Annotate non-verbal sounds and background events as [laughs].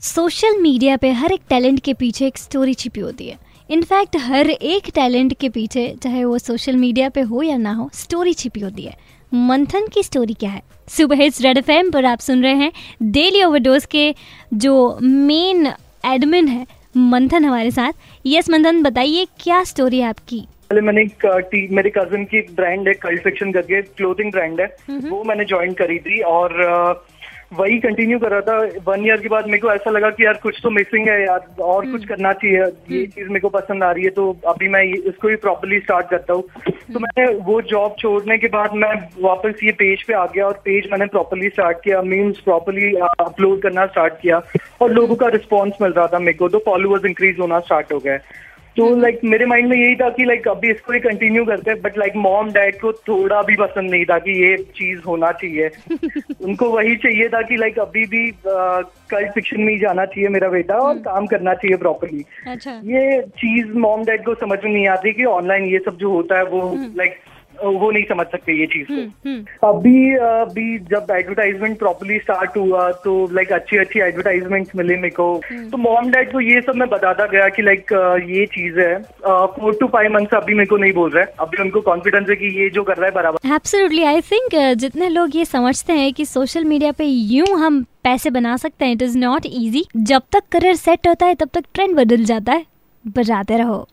Social media पे हर एक talent के पीछे एक स्टोरी छिपी होती है। इनफैक्ट हर एक टैलेंट के पीछे चाहे वो सोशल मीडिया पे हो या ना हो स्टोरी छिपी होती है। मंथन की स्टोरी क्या है? सुबह हिट्स रेड एफ़ पर आप सुन रहे हैं डेली ओवरडोज के जो मेन एडमिन है मंथन हमारे साथ। यस मंथन बताइए क्या स्टोरी है आपकी? पहले मैंने एक मेरे कज़न की ब्रांड है कल्ट फिक्शन करके क्लोथिंग ब्रांड है। वो मैंने ज्वाइन करी थी और वही कंटिन्यू कर रहा था। वन ईयर के बाद मेरे को ऐसा लगा कि यार कुछ तो मिसिंग है यार और कुछ करना चाहिए। ये चीज़ मेरे को पसंद आ रही है तो अभी मैं इसको ही प्रॉपरली स्टार्ट करता हूँ। तो मैंने वो जॉब छोड़ने के बाद मैं वापस ये पेज पे आ गया और पेज मैंने प्रॉपरली स्टार्ट किया मीन्स प्रॉपरली अपलोड करना स्टार्ट किया और लोगों का रिस्पॉन्स मिल रहा था मेरे को तो फॉलोअर्स इंक्रीज होना स्टार्ट हो गया तो लाइक मेरे माइंड में यही था कि लाइक अभी इसको ही कंटिन्यू करते हैं बट लाइक मॉम डैड को थोड़ा भी पसंद नहीं था कि ये चीज़ होना चाहिए [laughs] उनको वही चाहिए था कि लाइक अभी भी कल फिक्शन में ही जाना चाहिए मेरा बेटा और हम्म। काम करना चाहिए प्रॉपरली अच्छा। ये चीज़ मॉम डैड को समझ में नहीं आती कि ऑनलाइन ये सब जो होता है वो लाइक हम्म। वो नहीं समझ सकते ये चीज़ को। हम्म, हम्म। अभी अभी जब एडवर्टाइजमेंट प्रॉपरली स्टार्ट हुआ तो लाइक अच्छी अच्छी एडवर्टाइजमेंट मिले मेरे को। हम्म। तो मॉम डैड को ये सब मैं बताता गया कि लाइक ये चीज़ है। फोर टू फाइव मंथ अभी मेरे को नहीं बोल रहे। अभी उनको कॉन्फिडेंस है कि ये जो कर रहा है बराबर। एब्सोल्युटली आई थिंक जितने लोग ये समझते हैं कि सोशल मीडिया पे यूँ हम पैसे बना सकते हैं इट इज़ नॉट इजी जब तक करियर सेट होता है तब तक ट्रेंड बदल जाता है। बजाते रहो।